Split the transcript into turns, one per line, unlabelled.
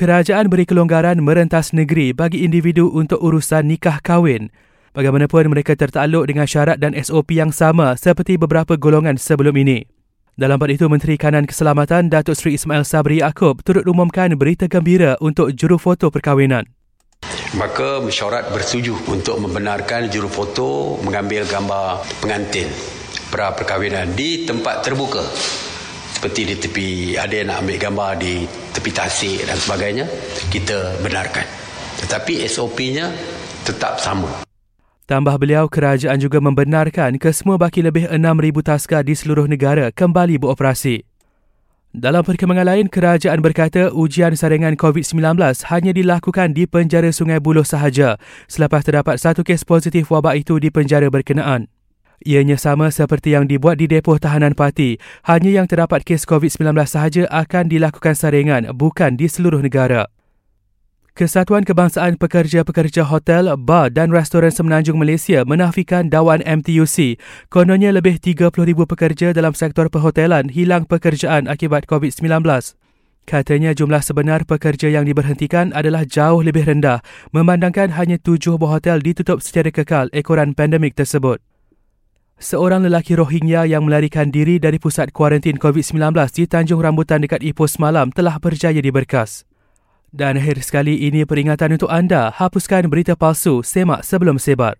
kerajaan beri kelonggaran merentas negeri bagi individu untuk urusan nikah kahwin. Bagaimanapun mereka tertakluk dengan syarat dan SOP yang sama seperti beberapa golongan sebelum ini. Dalam pada itu, Menteri Kanan Keselamatan Datuk Seri Ismail Sabri Yaakob turut umumkan berita gembira untuk juru foto perkahwinan.
Maka mesyuarat bersetuju untuk membenarkan juru foto mengambil gambar pengantin pra perkahwinan di tempat terbuka seperti di tepi ada yang nak ambil gambar di tepi tasik dan sebagainya kita benarkan tetapi SOP-nya tetap sama
Tambah beliau, kerajaan juga membenarkan kesemua baki lebih 6,000 taska di seluruh negara kembali beroperasi. Dalam perkembangan lain, kerajaan berkata ujian saringan COVID-19 hanya dilakukan di penjara Sungai Buloh sahaja selepas terdapat satu kes positif wabak itu di penjara berkenaan. Ianya sama seperti yang dibuat di depoh tahanan parti, hanya yang terdapat kes COVID-19 sahaja akan dilakukan saringan bukan di seluruh negara. Kesatuan Kebangsaan Pekerja-Pekerja Hotel, Bar dan Restoran Semenanjung Malaysia menafikan dakwaan MTUC. Kononnya lebih 30,000 pekerja dalam sektor perhotelan hilang pekerjaan akibat COVID-19. Katanya jumlah sebenar pekerja yang diberhentikan adalah jauh lebih rendah memandangkan hanya tujuh buah hotel ditutup secara kekal ekoran pandemik tersebut. Seorang lelaki Rohingya yang melarikan diri dari pusat kuarantin COVID-19 di Tanjung Rambutan dekat Ipoh semalam telah berjaya diberkas. Dan akhir sekali ini peringatan untuk anda, hapuskan berita palsu, semak sebelum sebar.